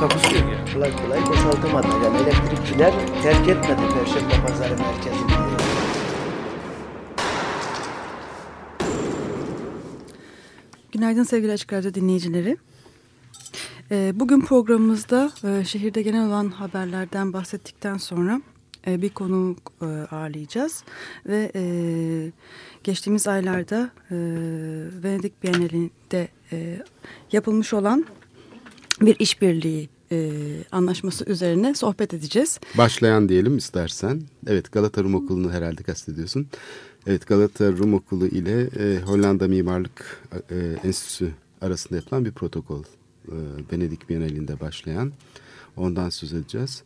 Takusuyor ya. kolay kolay boşaltamadı. Yani elektrikçiler terk etmedi Perşembe Pazarı merkezini. Günaydın sevgili Açık Radyo dinleyicileri. Ee, Bugün programımızda e, şehirde genel olan haberlerden bahsettikten sonra e, bir konu e, ağırlayacağız. Ve geçtiğimiz aylarda Venedik Bienalinde yapılmış olan bir işbirliği e, anlaşması üzerine sohbet edeceğiz. Başlayan diyelim istersen. Evet Galata Rum Okulu'nu herhalde kastediyorsun. Evet Galata Rum Okulu ile e, Hollanda Mimarlık e, Enstitüsü arasında yapılan bir protokol. E, Venedik Bienalinde başlayan. Ondan söz edeceğiz.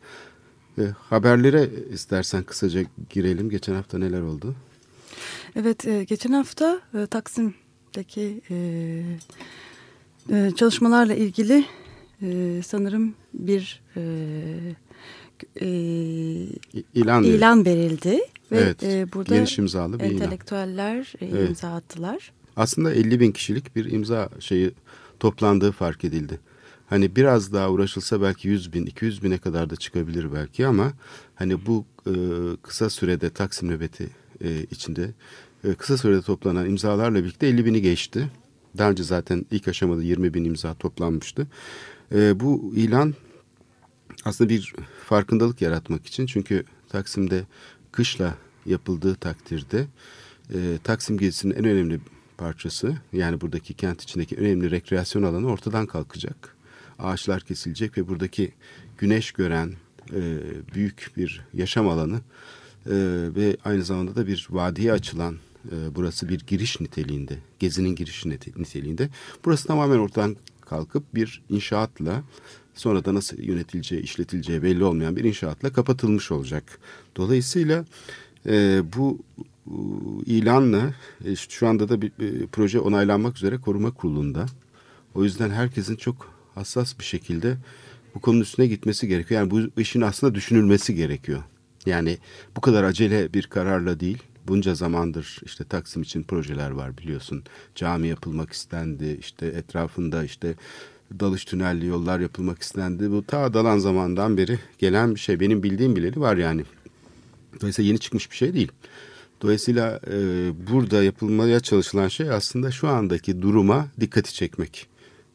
E, haberlere istersen kısaca girelim. Geçen hafta neler oldu? Evet, e, geçen hafta e, Taksim'deki e, e, çalışmalarla ilgili e, sanırım bir e, e, İlan, ilan verildi. Ve Evet, e, burada geniş imzalı bir ilan. entelektüeller e, Evet. imza attılar. Aslında 50 bin kişilik bir imza şeyi toplandığı fark edildi. Hani biraz daha uğraşılsa belki 100 bin, 200 bine kadar da çıkabilir belki ama hani bu e, kısa sürede Taksim nöbeti e, içinde e, kısa sürede toplanan imzalarla birlikte 50 bini geçti. Daha önce zaten ilk aşamada 20 bin imza toplanmıştı. E, bu ilan aslında bir farkındalık yaratmak için çünkü Taksim'de kışla yapıldığı takdirde e, Taksim gezisinin en önemli parçası yani buradaki kent içindeki önemli rekreasyon alanı ortadan kalkacak. Ağaçlar kesilecek ve buradaki güneş gören e, büyük bir yaşam alanı e, ve aynı zamanda da bir vadiye açılan e, burası bir giriş niteliğinde, gezinin girişi nite- niteliğinde. Burası tamamen ortadan kalkıp bir inşaatla sonra da nasıl yönetileceği, işletileceği belli olmayan bir inşaatla kapatılmış olacak. Dolayısıyla e, bu e, ilanla e, şu anda da bir e, proje onaylanmak üzere koruma kurulunda. O yüzden herkesin çok hassas bir şekilde bu konunun üstüne gitmesi gerekiyor. Yani bu işin aslında düşünülmesi gerekiyor. Yani bu kadar acele bir kararla değil. Bunca zamandır işte Taksim için projeler var biliyorsun. Cami yapılmak istendi. işte etrafında işte dalış tünelli yollar yapılmak istendi. Bu ta dalan zamandan beri gelen bir şey. Benim bildiğim bileli var yani. Dolayısıyla yeni çıkmış bir şey değil. Dolayısıyla e, burada yapılmaya çalışılan şey aslında şu andaki duruma dikkati çekmek.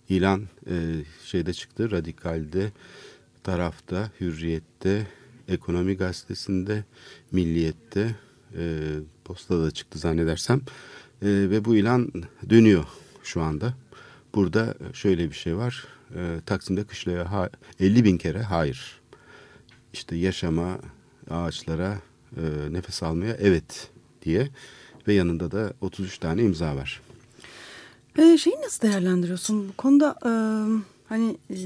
İlan e, şeyde çıktı, Radikal'de, Taraf'ta, Hürriyet'te, Ekonomi Gazetesi'nde, Milliyet'te, e, Posta'da çıktı zannedersem. E, ve bu ilan dönüyor şu anda. Burada şöyle bir şey var. E, Taksim'de kışlaya ha- 50 bin kere hayır. İşte yaşama, ağaçlara, e, nefes almaya evet diye ve yanında da 33 tane imza var. E, şeyi nasıl değerlendiriyorsun bu konuda? e, hani e,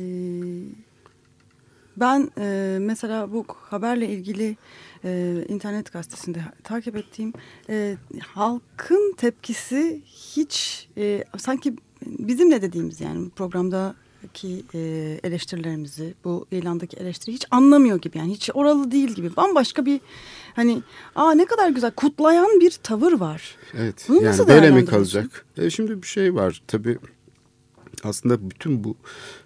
ben e, mesela bu haberle ilgili e, internet gazetesinde takip ettiğim e, halkın tepkisi hiç e, sanki bizim ne dediğimiz yani programdaki e, eleştirilerimizi bu ilandaki eleştiri hiç anlamıyor gibi yani hiç oralı değil gibi bambaşka bir hani aa ne kadar güzel kutlayan bir tavır var. Evet. Bunu yani nasıl böyle mi kalacak? E, şimdi bir şey var. Tabii aslında bütün bu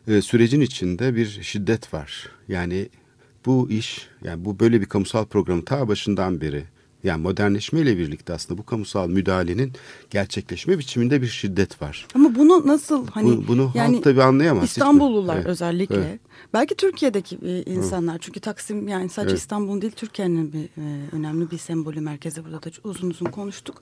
e, sürecin içinde bir şiddet var. Yani bu iş, yani bu böyle bir kamusal programı ta başından beri yani modernleşmeyle birlikte aslında bu kamusal müdahalenin gerçekleşme biçiminde bir şiddet var. Ama bunu nasıl hani Bu- bunu yani halk tabii anlayamaz. İstanbullular Evet. özellikle. Evet. Belki Türkiye'deki e, insanlar çünkü Taksim yani sadece Evet. İstanbul'un değil Türkiye'nin bir e, önemli bir sembolü merkezi burada da uzun uzun konuştuk.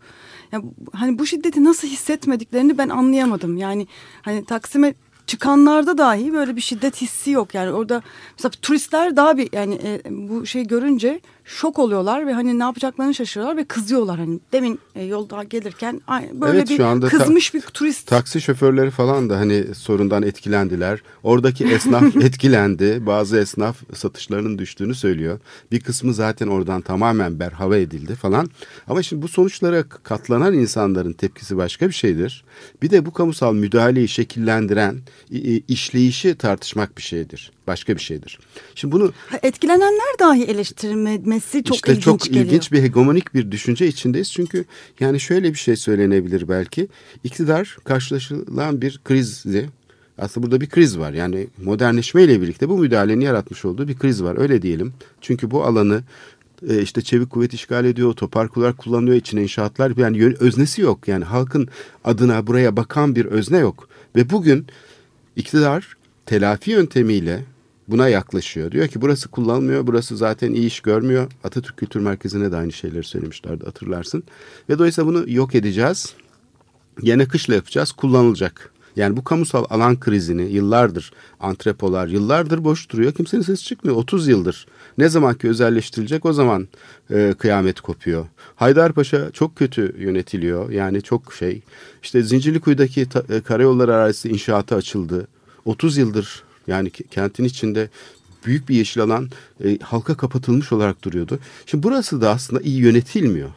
Ya, bu- hani bu şiddeti nasıl hissetmediklerini ben anlayamadım. Yani hani Taksim'e çıkanlarda dahi böyle bir şiddet hissi yok. Yani orada mesela turistler daha bir yani e, bu şey görünce şok oluyorlar ve hani ne yapacaklarını şaşırıyorlar ve kızıyorlar. Hani demin e, yolda gelirken böyle Evet, bir şu anda ta- kızmış bir turist. Taksi şoförleri falan da hani sorundan etkilendiler. Oradaki esnaf etkilendi. Bazı esnaf satışlarının düştüğünü söylüyor. Bir kısmı zaten oradan tamamen berhava edildi falan. Ama şimdi bu sonuçlara katlanan insanların tepkisi başka bir şeydir. Bir de bu kamusal müdahaleyi şekillendiren işleyişi tartışmak bir şeydir. Başka bir şeydir. Şimdi bunu Etkilenenler dahi eleştirilmesi çok işte ilginç çok geliyor. ilginç bir hegemonik bir düşünce içindeyiz. Çünkü yani şöyle bir şey söylenebilir belki. İktidar karşılaşılan bir krizi aslında burada bir kriz var. Yani modernleşme ile birlikte bu müdahalenin yaratmış olduğu bir kriz var. Öyle diyelim. Çünkü bu alanı e, işte çevik kuvvet işgal ediyor, otopark olarak kullanılıyor, içine inşaatlar yani öznesi yok. Yani halkın adına buraya bakan bir özne yok. Ve bugün iktidar telafi yöntemiyle buna yaklaşıyor. Diyor ki burası kullanılmıyor, burası zaten iyi iş görmüyor. Atatürk Kültür Merkezi'ne de aynı şeyleri söylemişlerdi hatırlarsın. Ve dolayısıyla bunu yok edeceğiz. Yine kışla yapacağız, kullanılacak. Yani bu kamusal alan krizini yıllardır antrepolar yıllardır boş duruyor. Kimsenin sesi çıkmıyor. 30 yıldır. Ne zaman ki özelleştirilecek o zaman e, kıyamet kopuyor. Haydarpaşa çok kötü yönetiliyor. Yani çok şey. İşte Zincirlikuyu'daki e, karayolları arazisi inşaatı açıldı. 30 yıldır yani ke- kentin içinde büyük bir yeşil alan e, halka kapatılmış olarak duruyordu. Şimdi burası da aslında iyi yönetilmiyor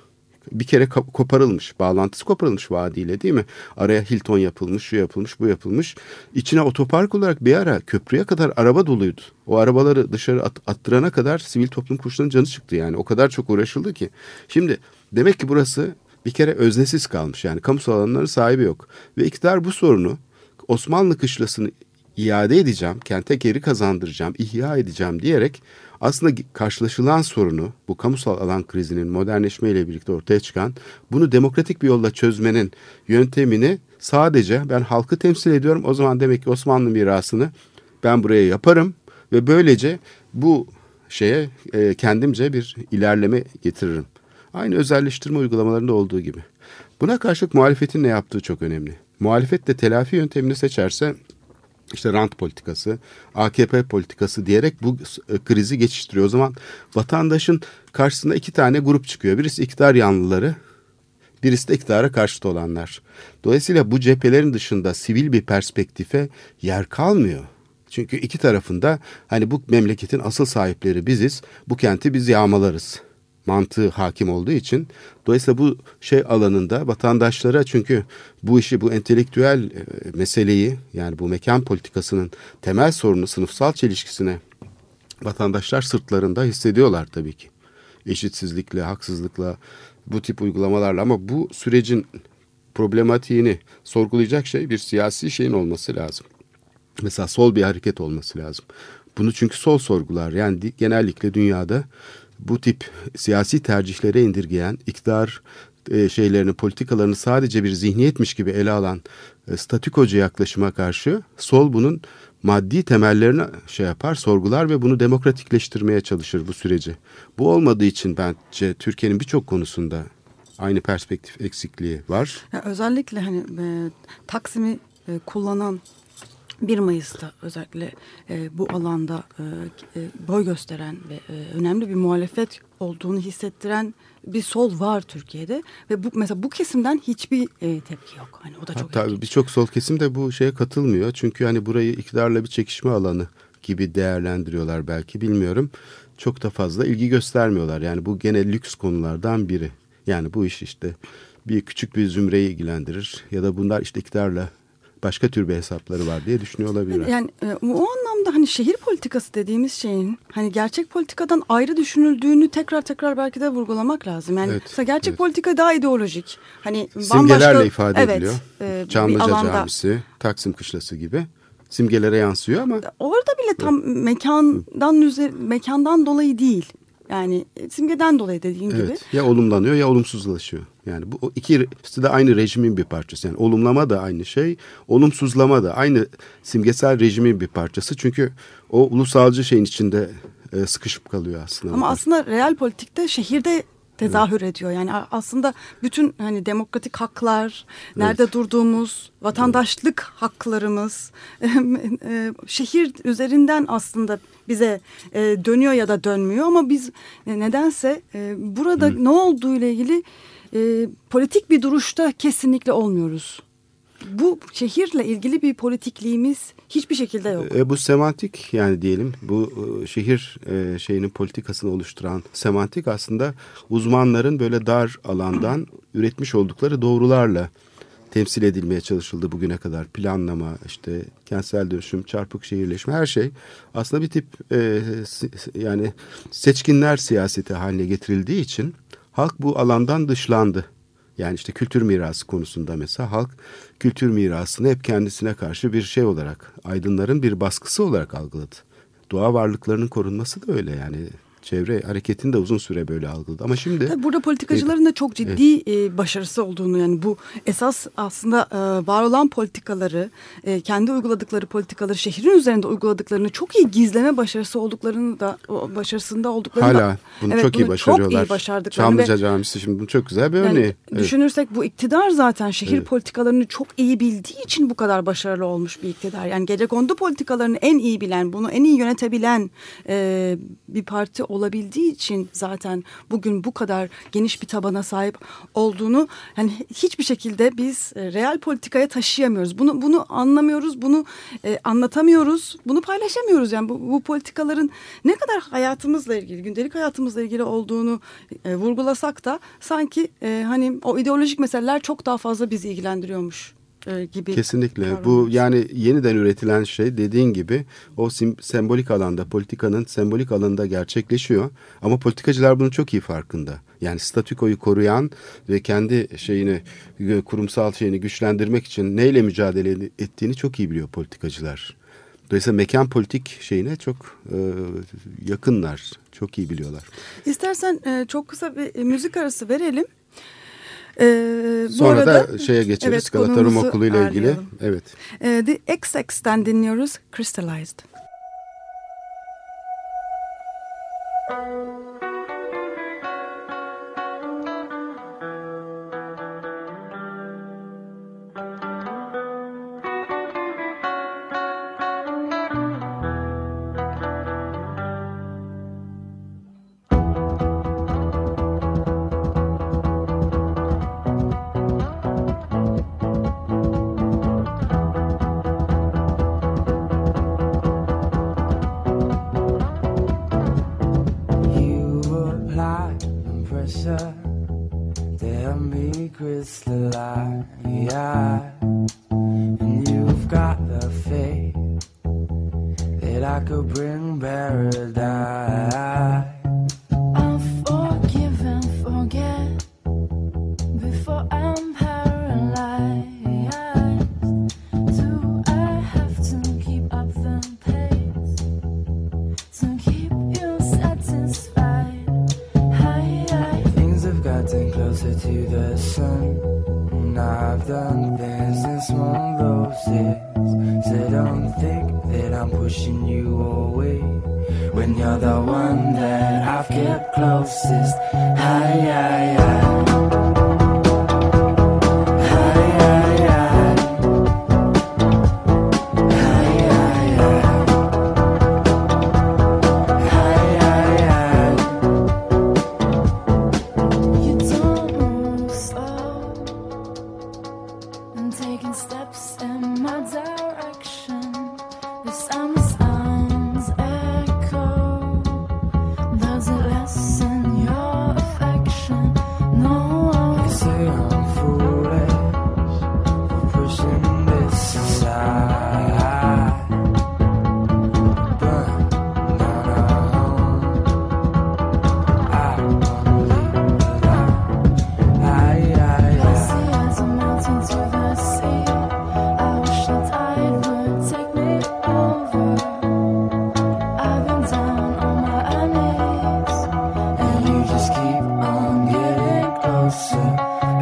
bir kere koparılmış. Bağlantısı koparılmış vadiyle değil mi? Araya Hilton yapılmış, şu yapılmış, bu yapılmış. İçine otopark olarak bir ara köprüye kadar araba doluydu. O arabaları dışarı at- attırana kadar sivil toplum kuruluşlarının canı çıktı yani. O kadar çok uğraşıldı ki. Şimdi demek ki burası bir kere öznesiz kalmış. Yani kamusal alanların sahibi yok. Ve iktidar bu sorunu Osmanlı kışlasını iade edeceğim, kente geri kazandıracağım, ihya edeceğim diyerek aslında karşılaşılan sorunu bu kamusal alan krizinin modernleşmeyle birlikte ortaya çıkan bunu demokratik bir yolla çözmenin yöntemini sadece ben halkı temsil ediyorum. O zaman demek ki Osmanlı mirasını ben buraya yaparım ve böylece bu şeye e, kendimce bir ilerleme getiririm. Aynı özelleştirme uygulamalarında olduğu gibi. Buna karşılık muhalefetin ne yaptığı çok önemli. Muhalefet de telafi yöntemini seçerse işte rant politikası, AKP politikası diyerek bu e, krizi geçiştiriyor. O zaman vatandaşın karşısında iki tane grup çıkıyor. Birisi iktidar yanlıları, birisi de iktidara karşıt olanlar. Dolayısıyla bu cephelerin dışında sivil bir perspektife yer kalmıyor. Çünkü iki tarafında hani bu memleketin asıl sahipleri biziz, bu kenti biz yağmalarız mantığı hakim olduğu için dolayısıyla bu şey alanında vatandaşlara çünkü bu işi bu entelektüel e, meseleyi yani bu mekan politikasının temel sorunu sınıfsal çelişkisine vatandaşlar sırtlarında hissediyorlar tabii ki. Eşitsizlikle, haksızlıkla, bu tip uygulamalarla ama bu sürecin problematiğini sorgulayacak şey bir siyasi şeyin olması lazım. Mesela sol bir hareket olması lazım. Bunu çünkü sol sorgular yani genellikle dünyada bu tip siyasi tercihlere indirgeyen iktidar e, şeylerini, politikalarını sadece bir zihniyetmiş gibi ele alan e, statükocu yaklaşıma karşı sol bunun maddi temellerini şey yapar, sorgular ve bunu demokratikleştirmeye çalışır bu süreci. Bu olmadığı için bence Türkiye'nin birçok konusunda aynı perspektif eksikliği var. Ya özellikle hani e, Taksim'i e, kullanan 1 Mayıs'ta özellikle e, bu alanda e, e, boy gösteren ve e, önemli bir muhalefet olduğunu hissettiren bir sol var Türkiye'de ve bu mesela bu kesimden hiçbir e, tepki yok. Hani o da çok Hatta birçok sol kesim de bu şeye katılmıyor. Çünkü hani burayı iktidarla bir çekişme alanı gibi değerlendiriyorlar belki bilmiyorum. Çok da fazla ilgi göstermiyorlar. Yani bu gene lüks konulardan biri. Yani bu iş işte bir küçük bir zümreyi ilgilendirir ya da bunlar işte iktidarla başka tür bir hesapları var diye düşünüyor olabilirler. Yani e, o anlamda hani şehir politikası dediğimiz şeyin hani gerçek politikadan ayrı düşünüldüğünü tekrar tekrar belki de vurgulamak lazım. Yani Evet, mesela gerçek evet. politika daha ideolojik. Hani Simgelerle bambaşka- ifade evet, ediliyor. e, Çamlıca alanda. Camisi, Taksim Kışlası gibi simgelere yansıyor ama Orada bile tam mekandan üzer, mekandan dolayı değil. Yani e, simgeden dolayı dediğin gibi. Evet. Ya olumlanıyor ya olumsuzlaşıyor. Yani bu ikisi de aynı rejimin bir parçası. Yani olumlama da aynı şey, olumsuzlama da aynı simgesel rejimin bir parçası. Çünkü o ulusalcı şeyin içinde e, sıkışıp kalıyor aslında. Ama aslında real politikte şehirde tezahür ediyor. Yani aslında bütün hani demokratik haklar, nerede evet. durduğumuz, vatandaşlık evet. haklarımız, e, şehir üzerinden aslında bize e, dönüyor ya da dönmüyor ama biz e, nedense burada Hı. ne olduğu ile ilgili politik bir duruşta kesinlikle olmuyoruz bu şehirle ilgili bir politikliğimiz hiçbir şekilde yok. E, bu semantik yani diyelim bu e, şehir e, şeyinin politikasını oluşturan semantik aslında uzmanların böyle dar alandan üretmiş oldukları doğrularla temsil edilmeye çalışıldı bugüne kadar. Planlama, işte kentsel dönüşüm, çarpık şehirleşme her şey aslında bir tip e, yani seçkinler siyaseti haline getirildiği için halk bu alandan dışlandı. Yani işte kültür mirası konusunda mesela halk kültür mirasını hep kendisine karşı bir şey olarak, aydınların bir baskısı olarak algıladı. Doğa varlıklarının korunması da öyle yani çevre hareketini de uzun süre böyle algıladı. Ama şimdi... Tabii burada politikacıların da çok ciddi e, başarısı olduğunu yani bu esas aslında e, var olan politikaları, e, kendi uyguladıkları politikaları şehrin üzerinde uyguladıklarını çok iyi gizleme başarısı olduklarını da başarısında olduklarını Hala da, bunu evet, çok iyi başarıyorlar. Çok iyi başardıklarını. Çamlıca Camisi şimdi bunun çok güzel bir yani örneği. Evet. Düşünürsek bu iktidar zaten şehir evet. politikalarını çok iyi bildiği için bu kadar başarılı olmuş bir iktidar. Yani gece kondu politikalarını en iyi bilen, bunu en iyi yönetebilen e, bir parti olabildiği için zaten bugün bu kadar geniş bir tabana sahip olduğunu yani hiçbir şekilde biz e, real politikaya taşıyamıyoruz. Bunu bunu anlamıyoruz, bunu e, anlatamıyoruz, bunu paylaşamıyoruz. Yani bu, bu politikaların ne kadar hayatımızla ilgili, gündelik hayatımızla ilgili olduğunu e, vurgulasak da sanki e, hani o ideolojik meseleler çok daha fazla bizi ilgilendiriyormuş e, gibi. Kesinlikle. Bu yani yeniden üretilen şey dediğin gibi o sim, sembolik alanda, politikanın sembolik alanında gerçekleşiyor. Ama politikacılar bunun çok iyi farkında. Yani statükoyu koruyan ve kendi şeyini kurumsal şeyini güçlendirmek için neyle mücadele ettiğini çok iyi biliyor politikacılar. Dolayısıyla mekan politik şeyine çok e, yakınlar, çok iyi biliyorlar. İstersen e, çok kısa bir e, müzik arası verelim. Ee, Sonra arada, da şeye geçeriz evet, Galata Rum Okulu ile ilgili. Evet. Ee, The XX'ten dinliyoruz Crystallized. paradise.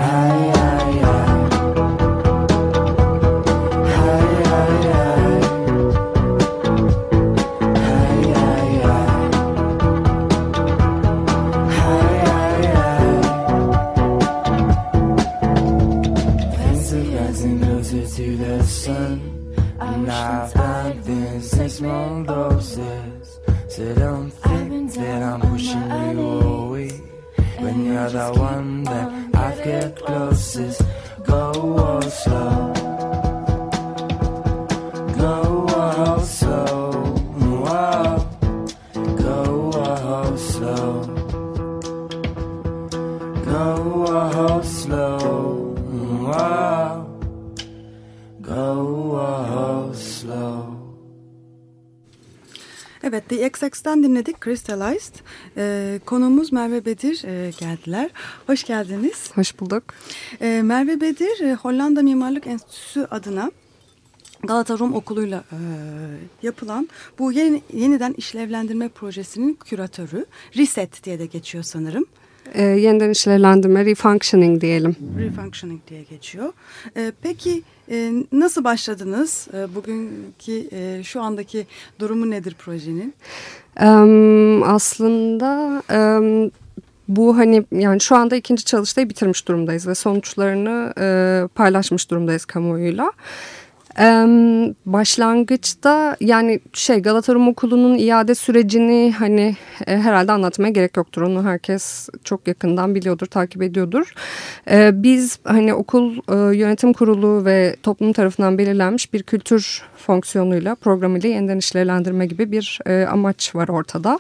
I XX'ten dinledik Crystallized. Ee, konuğumuz Merve Bedir e, geldiler. Hoş geldiniz. Hoş bulduk. Ee, Merve Bedir, e, Hollanda Mimarlık Enstitüsü adına Galata Rum Okulu'yla e, yapılan bu yeni, yeniden işlevlendirme projesinin küratörü. Reset diye de geçiyor sanırım. Ee, yeniden işlevlendirme, refunctioning diyelim. Refunctioning diye geçiyor. E, peki e, nasıl başladınız? E, bugünkü e, şu andaki durumu nedir projenin? Ee, aslında bu hani yani şu anda ikinci çalıştayı bitirmiş durumdayız ve sonuçlarını e, paylaşmış durumdayız kamuoyuyla. Başlangıçta yani şey Galata Rum Okulu'nun iade sürecini hani e, herhalde anlatmaya gerek yoktur. Onu herkes çok yakından biliyordur, takip ediyordur. Ee, biz hani okul e, yönetim kurulu ve toplum tarafından belirlenmiş bir kültür fonksiyonuyla programıyla yeniden işlevlendirme gibi bir e, amaç var ortada.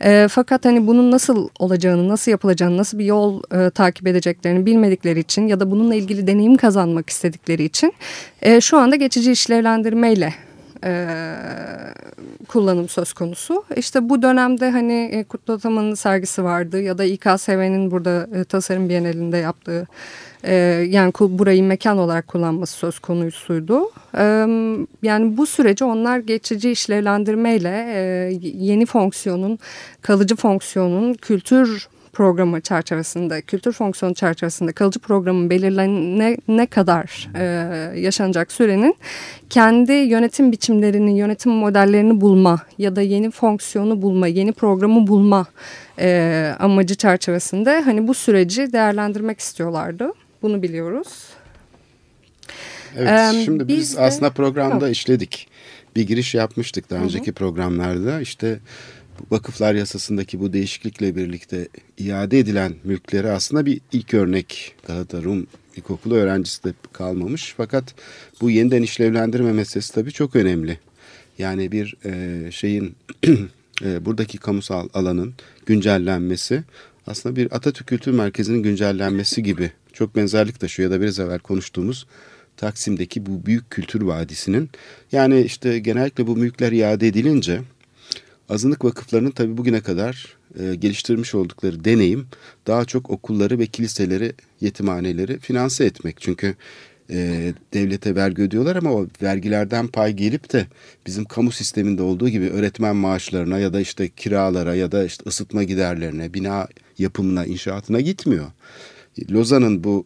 E, fakat hani bunun nasıl olacağını, nasıl yapılacağını, nasıl bir yol e, takip edeceklerini bilmedikleri için ya da bununla ilgili deneyim kazanmak istedikleri için e, şu anda geçici işlevlendirmeyle e, kullanım söz konusu. İşte bu dönemde hani e, Kutlu Ataman'ın sergisi vardı ya da İKSV'nin burada e, tasarım bienalinde yaptığı e, yani burayı mekan olarak kullanması söz konusuydu. E, yani bu süreci onlar geçici işlevlendirmeyle e, yeni fonksiyonun, kalıcı fonksiyonun kültür programı çerçevesinde, kültür fonksiyonu çerçevesinde kalıcı programın belirlenene ne kadar e, yaşanacak sürenin kendi yönetim biçimlerini, yönetim modellerini bulma ya da yeni fonksiyonu bulma, yeni programı bulma e, amacı çerçevesinde hani bu süreci değerlendirmek istiyorlardı. Bunu biliyoruz. Evet, Ee, şimdi biz, biz de- aslında programda Ha. işledik. Bir giriş yapmıştık daha önceki programlarda. İşte vakıflar yasasındaki bu değişiklikle birlikte iade edilen mülkleri aslında bir ilk örnek Galata Rum İlkokulu öğrencisi de kalmamış. Fakat bu yeniden işlevlendirme meselesi tabii çok önemli. Yani bir e, şeyin e, buradaki kamusal alanın güncellenmesi aslında bir Atatürk Kültür Merkezi'nin güncellenmesi gibi çok benzerlik taşıyor ya da biraz evvel konuştuğumuz Taksim'deki bu büyük kültür vadisinin yani işte genellikle bu mülkler iade edilince azınlık vakıflarının tabii bugüne kadar e, geliştirmiş oldukları deneyim daha çok okulları ve kiliseleri, yetimhaneleri finanse etmek. Çünkü e, devlete vergi ödüyorlar ama o vergilerden pay gelip de bizim kamu sisteminde olduğu gibi öğretmen maaşlarına ya da işte kiralara ya da işte ısıtma giderlerine, bina yapımına, inşaatına gitmiyor. Lozan'ın bu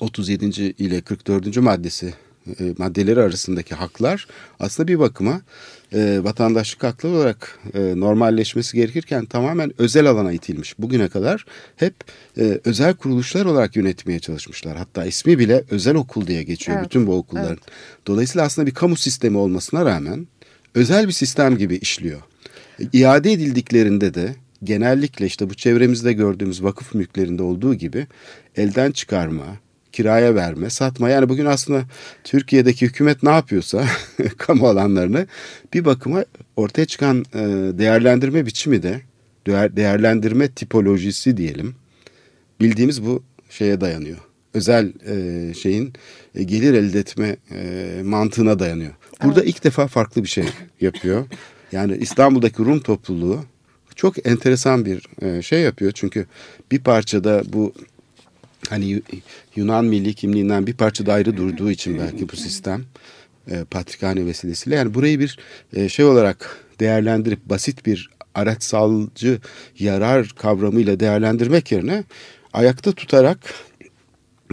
37. ile 44. maddesi e, maddeleri arasındaki haklar aslında bir bakıma e, vatandaşlık hakları olarak e, normalleşmesi gerekirken tamamen özel alana itilmiş. Bugüne kadar hep e, özel kuruluşlar olarak yönetmeye çalışmışlar. Hatta ismi bile özel okul diye geçiyor Evet, bütün bu okulların. Dolayısıyla aslında bir kamu sistemi olmasına rağmen özel bir sistem gibi işliyor. İade edildiklerinde de genellikle işte bu çevremizde gördüğümüz vakıf mülklerinde olduğu gibi elden çıkarma, kiraya verme, satma. Yani bugün aslında Türkiye'deki hükümet ne yapıyorsa kamu alanlarını bir bakıma ortaya çıkan e, değerlendirme biçimi de değer- değerlendirme tipolojisi diyelim bildiğimiz bu şeye dayanıyor. Özel e, şeyin e, gelir elde etme mantığına dayanıyor. Burada ilk defa farklı bir şey yapıyor. Yani İstanbul'daki Rum topluluğu çok enteresan bir şey yapıyor. Çünkü bir parçada bu hani Yu- Yunan milli kimliğinden bir parça da ayrı durduğu için belki bu sistem e, patrikhane vesilesiyle yani burayı bir e, şey olarak değerlendirip basit bir araçsalcı yarar kavramıyla değerlendirmek yerine ayakta tutarak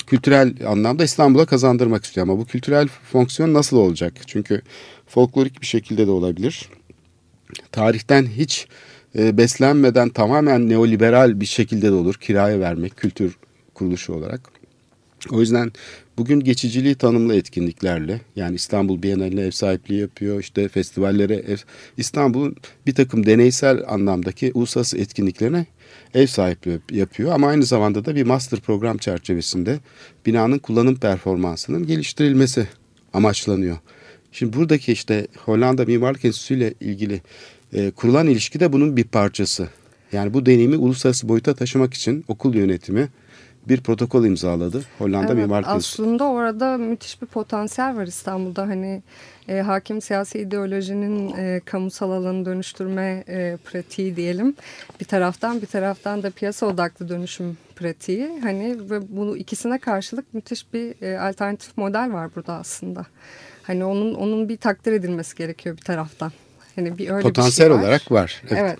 kültürel anlamda İstanbul'a kazandırmak istiyor. Ama bu kültürel fonksiyon nasıl olacak? Çünkü folklorik bir şekilde de olabilir. Tarihten hiç e, beslenmeden tamamen neoliberal bir şekilde de olur. Kiraya vermek kültür kuruluşu olarak. O yüzden bugün geçiciliği tanımlı etkinliklerle yani İstanbul Bienali'ne ev sahipliği yapıyor. işte festivallere ev, İstanbul'un bir takım deneysel anlamdaki uluslararası etkinliklerine ev sahipliği yapıyor. Ama aynı zamanda da bir master program çerçevesinde binanın kullanım performansının geliştirilmesi amaçlanıyor. Şimdi buradaki işte Hollanda Mimarlık Enstitüsü ile ilgili e, kurulan ilişki de bunun bir parçası. Yani bu deneyimi uluslararası boyuta taşımak için okul yönetimi bir protokol imzaladı. Hollanda Evet, Mimarlık Enstitüsü. aslında orada müthiş bir potansiyel var İstanbul'da. Hani e, hakim siyasi ideolojinin e, kamusal alanı dönüştürme e, pratiği diyelim. Bir taraftan bir taraftan da piyasa odaklı dönüşüm pratiği. Hani ve bunu ikisine karşılık müthiş bir e, alternatif model var burada aslında. Hani onun onun bir takdir edilmesi gerekiyor bir taraftan. Hani bir öyle Potansiyel bir şey var. olarak var. Evet. Evet.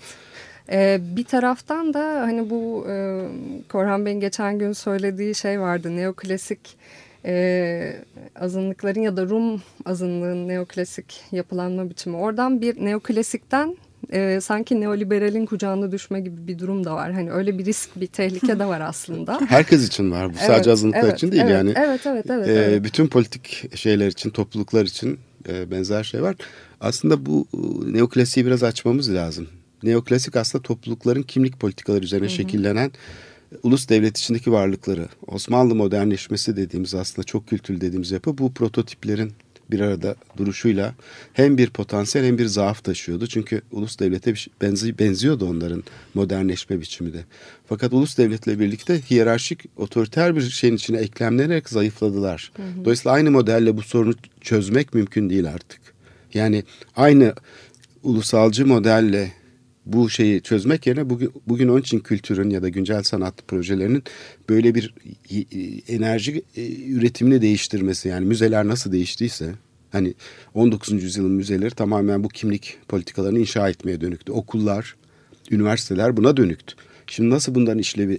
Ee, bir taraftan da hani bu e, Korhan Bey'in geçen gün söylediği şey vardı. Neoklasik e, azınlıkların ya da Rum azınlığın neoklasik yapılanma biçimi. Oradan bir neoklasikten e, sanki neoliberalin kucağına düşme gibi bir durum da var. Hani öyle bir risk, bir tehlike de var aslında. Herkes için var bu. Evet, Sadece azınlıklar evet, için değil evet, yani. Evet, evet, evet. Ee, evet. Bütün politik şeyler için, topluluklar için e, benzer şey var. Aslında bu e, neoklasiği biraz açmamız lazım. Neoklasik aslında toplulukların kimlik politikaları üzerine şekillenen e, ulus devlet içindeki varlıkları. Osmanlı modernleşmesi dediğimiz aslında çok kültürlü dediğimiz yapı bu prototiplerin bir arada duruşuyla hem bir potansiyel hem bir zaaf taşıyordu. Çünkü ulus devlete şey- benzi, benziyordu onların modernleşme biçimi de. Fakat ulus devletle birlikte hiyerarşik otoriter bir şeyin içine eklemlenerek zayıfladılar. Dolayısıyla aynı modelle bu sorunu çözmek mümkün değil artık. Yani aynı ulusalcı modelle bu şeyi çözmek yerine bugün, bugün onun için kültürün ya da güncel sanat projelerinin böyle bir e, enerji e, üretimini değiştirmesi yani müzeler nasıl değiştiyse hani 19. yüzyılın müzeleri tamamen bu kimlik politikalarını inşa etmeye dönüktü. Okullar, üniversiteler buna dönüktü. Şimdi nasıl bunların işlevi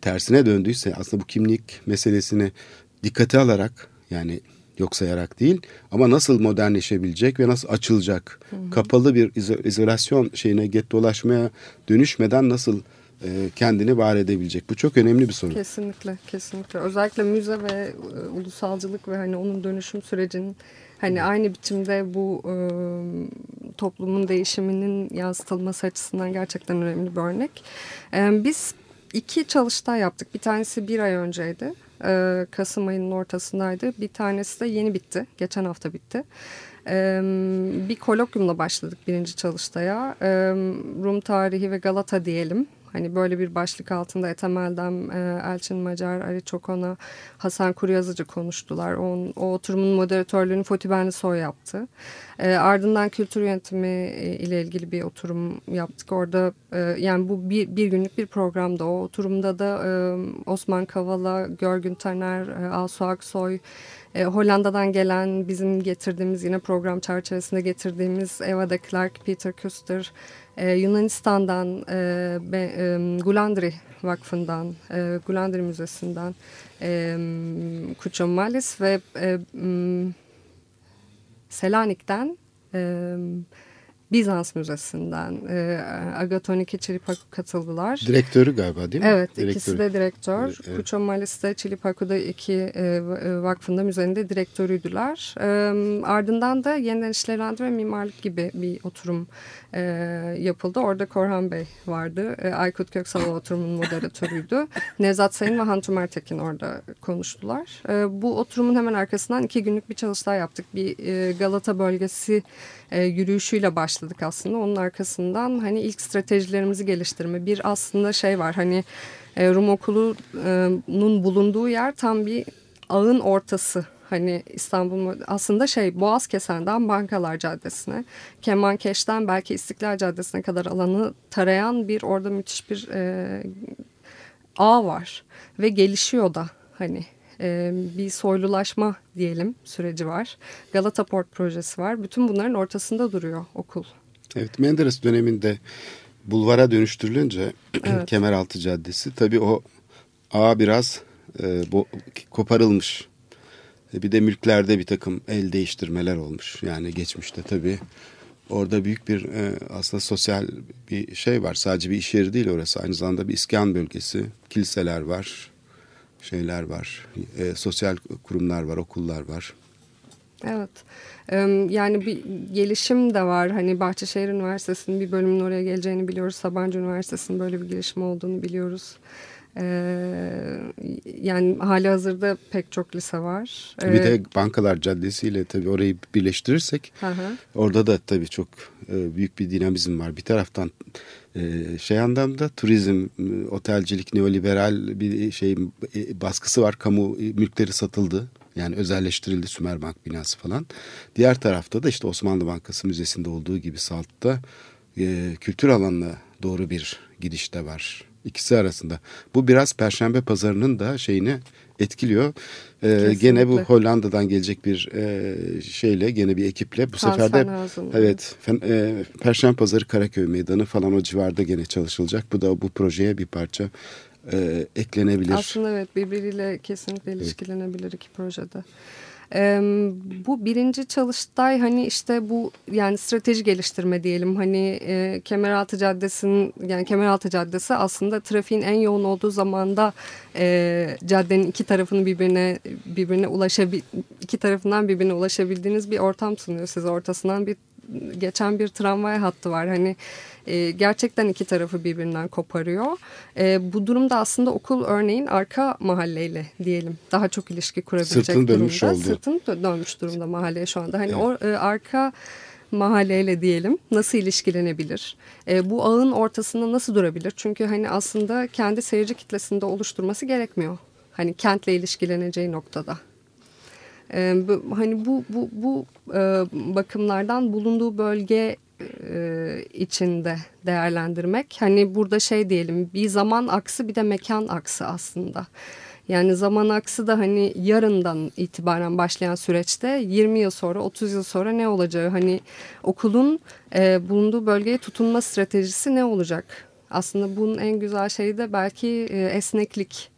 tersine döndüyse aslında bu kimlik meselesini dikkate alarak yani yok sayarak değil ama nasıl modernleşebilecek ve nasıl açılacak kapalı bir izo- izolasyon şeyine get dolaşmaya dönüşmeden nasıl e, kendini var edebilecek bu çok önemli bir sorun. Kesinlikle, kesinlikle. Özellikle müze ve e, ulusalcılık ve hani onun dönüşüm sürecinin hani aynı biçimde bu e, toplumun değişiminin yansıtılması açısından gerçekten önemli bir örnek. E, biz iki çalıştay yaptık. Bir tanesi bir ay önceydi. E, Kasım ayının ortasındaydı. Bir tanesi de yeni bitti. Geçen hafta bitti. E, bir kolokyumla başladık birinci çalıştaya. E, Rum tarihi ve Galata diyelim. Hani böyle bir başlık altında Ethem Eldem, e, Elçin Macar, Ali Çokona, Hasan Kuryazıcı konuştular. O, o oturumun moderatörlüğünü Foti Benlisoy yaptı. E, ardından kültür yönetimi e, ile ilgili bir oturum yaptık. Orada e, yani bu bir, bir günlük bir programda. O oturumda da e, Osman Kavala, Görgün Taner, e, Asu Aksoy, e, Hollanda'dan gelen bizim getirdiğimiz yine program çerçevesinde getirdiğimiz Eva de Klerk, Peter Kuster, e, Yunanistan'dan e, be, e, Gulandri Vakfı'ndan, e, Gulandri Müzesi'nden e, Kuço Malis ve e, Selanik'ten e, Bizans Müzesi'nden e, Agatoniki Çilipaku katıldılar. Direktörü galiba değil mi? Evet Direktörü. ikisi de direktör. Evet. Kuço Malis'te Çilipaku'da iki e, e, vakfında müzenin de direktörüydüler. E, ardından da yeniden işlevendir ve mimarlık gibi bir oturum e, yapıldı. Orada Korhan Bey vardı. E, Aykut Köksal oturumun moderatörüydü. Nevzat Sayın ve Hantum Ertekin orada konuştular. E, bu oturumun hemen arkasından iki günlük bir çalıştay yaptık. Bir e, Galata bölgesi e, yürüyüşüyle başladık aslında. Onun arkasından hani ilk stratejilerimizi geliştirme. Bir aslında şey var hani e, Rum okulunun bulunduğu yer tam bir ağın ortası. Hani İstanbul aslında şey Boğaz Kesen'den Bankalar Caddesi'ne, Kemankeş'ten belki İstiklal Caddesi'ne kadar alanı tarayan bir orada müthiş bir e, ağ var ve gelişiyor da hani e, bir soylulaşma diyelim süreci var. Galata Port projesi var. Bütün bunların ortasında duruyor okul. Evet Menderes döneminde bulvara dönüştürülünce Evet. Kemeraltı Caddesi tabii o ağ biraz e, bo, koparılmış. Bir de mülklerde bir takım el değiştirmeler olmuş. Yani geçmişte tabii orada büyük bir e, aslında sosyal bir şey var. Sadece bir iş yeri değil orası. Aynı zamanda bir iskan bölgesi. Kiliseler var. şeyler var. E, sosyal kurumlar var, okullar var. Evet. Yani bir gelişim de var. Hani Bahçeşehir Üniversitesi'nin bir bölümün oraya geleceğini biliyoruz. Sabancı Üniversitesi'nin böyle bir gelişim olduğunu biliyoruz. Ee, yani hali hazırda pek çok lise var. Bir de Bankalar Caddesi ile tabii orayı birleştirirsek hı hı. orada da tabii çok e, büyük bir dinamizm var. Bir taraftan e, şey anlamda turizm, e, otelcilik, neoliberal bir şey baskısı var. Kamu mülkleri satıldı. Yani özelleştirildi Sümerbank binası falan. Diğer tarafta da işte Osmanlı Bankası Müzesi'nde olduğu gibi Salt'ta kültür alanına doğru bir gidiş de var ikisi arasında. Bu biraz Perşembe Pazarı'nın da şeyini etkiliyor. Ee, gene bu Hollanda'dan gelecek bir e, şeyle gene bir ekiple bu sefer de evet fen, e, Perşembe Pazarı Karaköy Meydanı falan o civarda gene çalışılacak. Bu da bu projeye bir parça e, eklenebilir. Aslında evet birbiriyle kesinlikle ilişkilenebilir iki projede. bu birinci çalıştay hani işte bu yani strateji geliştirme diyelim hani e, Kemeraltı Caddesi'nin yani Kemeraltı Caddesi aslında trafiğin en yoğun olduğu zamanda e, caddenin iki tarafını birbirine birbirine ulaşabil iki tarafından birbirine ulaşabildiğiniz bir ortam sunuyor size ortasından bir geçen bir tramvay hattı var hani e, gerçekten iki tarafı birbirinden koparıyor. E, bu durumda aslında okul örneğin arka mahalleyle diyelim daha çok ilişki kurabilecek Sırtını durumda. dönmüş oldu. Sırtını dönmüş durumda mahalleye şu anda. Hani evet. o e, arka mahalleyle diyelim nasıl ilişkilenebilir? E, bu ağın ortasında nasıl durabilir? Çünkü hani aslında kendi seyirci kitlesinde oluşturması gerekmiyor. Hani kentle ilişkileneceği noktada. E, bu, hani bu bu bu e, bakımlardan bulunduğu bölge e, içinde değerlendirmek. Hani burada şey diyelim bir zaman aksı bir de mekan aksı aslında. Yani zaman aksı da hani yarından itibaren başlayan süreçte 20 yıl sonra 30 yıl sonra ne olacağı hani okulun e, bulunduğu bölgeye tutunma stratejisi ne olacak? Aslında bunun en güzel şeyi de belki esneklik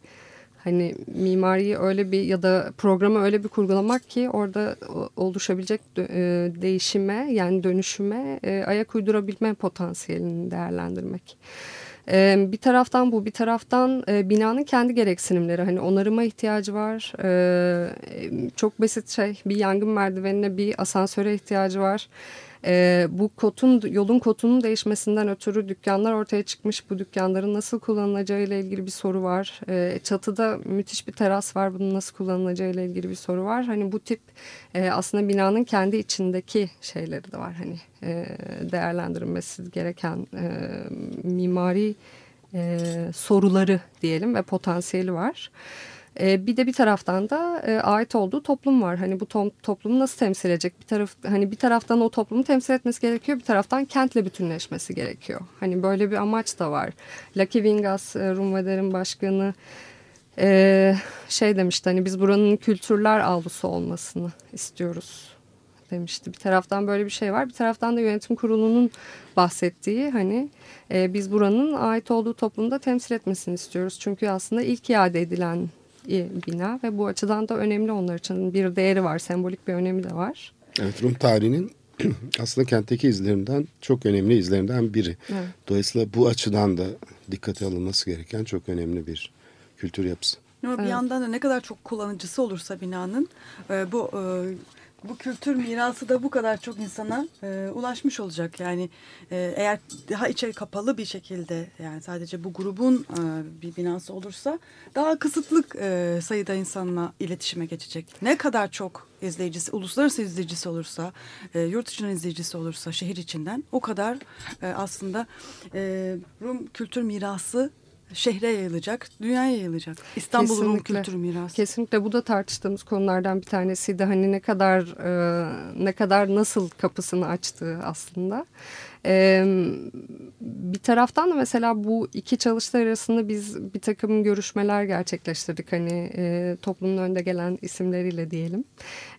Hani mimariyi öyle bir ya da programı öyle bir kurgulamak ki orada oluşabilecek e, değişime yani dönüşüme e, ayak uydurabilme potansiyelini değerlendirmek. E, bir taraftan bu bir taraftan binanın kendi gereksinimleri hani onarıma ihtiyacı var. Çok basit şey bir yangın merdivenine bir asansöre ihtiyacı var. E, bu kotun yolun kotunun değişmesinden ötürü dükkanlar ortaya çıkmış. Bu dükkanların nasıl kullanılacağı ile ilgili bir soru var. E, çatıda müthiş bir teras var. Bunun nasıl kullanılacağı ile ilgili bir soru var. Hani bu tip e, aslında binanın kendi içindeki şeyleri de var. Hani e, değerlendirilmesi gereken e, mimari e, soruları diyelim ve potansiyeli var. E, bir de bir taraftan da e, ait olduğu toplum var. Hani bu to toplumu nasıl temsil edecek? Bir taraf hani bir taraftan o toplumu temsil etmesi gerekiyor, bir taraftan kentle bütünleşmesi gerekiyor. Hani böyle bir amaç da var. Lucky Vingas, e, Rumveder'in başkanı e, şey demişti hani biz buranın kültürler avlusu olmasını istiyoruz demişti. Bir taraftan böyle bir şey var. Bir taraftan da yönetim kurulunun bahsettiği hani e, biz buranın ait olduğu toplumda temsil etmesini istiyoruz. Çünkü aslında ilk iade edilen bina ve bu açıdan da önemli onlar için bir değeri var, sembolik bir önemi de var. Evet, Rum tarihinin aslında kentteki izlerinden çok önemli izlerinden biri. Evet. Dolayısıyla bu açıdan da dikkate alınması gereken çok önemli bir kültür yapısı. Ama evet. bir yandan da ne kadar çok kullanıcısı olursa binanın e, bu e, bu kültür mirası da bu kadar çok insana e, ulaşmış olacak. Yani e, eğer daha içeri kapalı bir şekilde yani sadece bu grubun e, bir binası olursa daha kısıtlı e, sayıda insanla iletişime geçecek. Ne kadar çok izleyicisi, uluslararası izleyicisi olursa, e, yurt dışından izleyicisi olursa şehir içinden o kadar e, aslında e, Rum kültür mirası şehre yayılacak, dünyaya yayılacak. İstanbul Rum kültür mirası. Kesinlikle bu da tartıştığımız konulardan bir tanesiydi. Hani ne kadar e, ne kadar nasıl kapısını açtığı aslında. E, bir taraftan da mesela bu iki çalıştay arasında biz bir takım görüşmeler gerçekleştirdik. Hani e, toplumun önde gelen isimleriyle diyelim.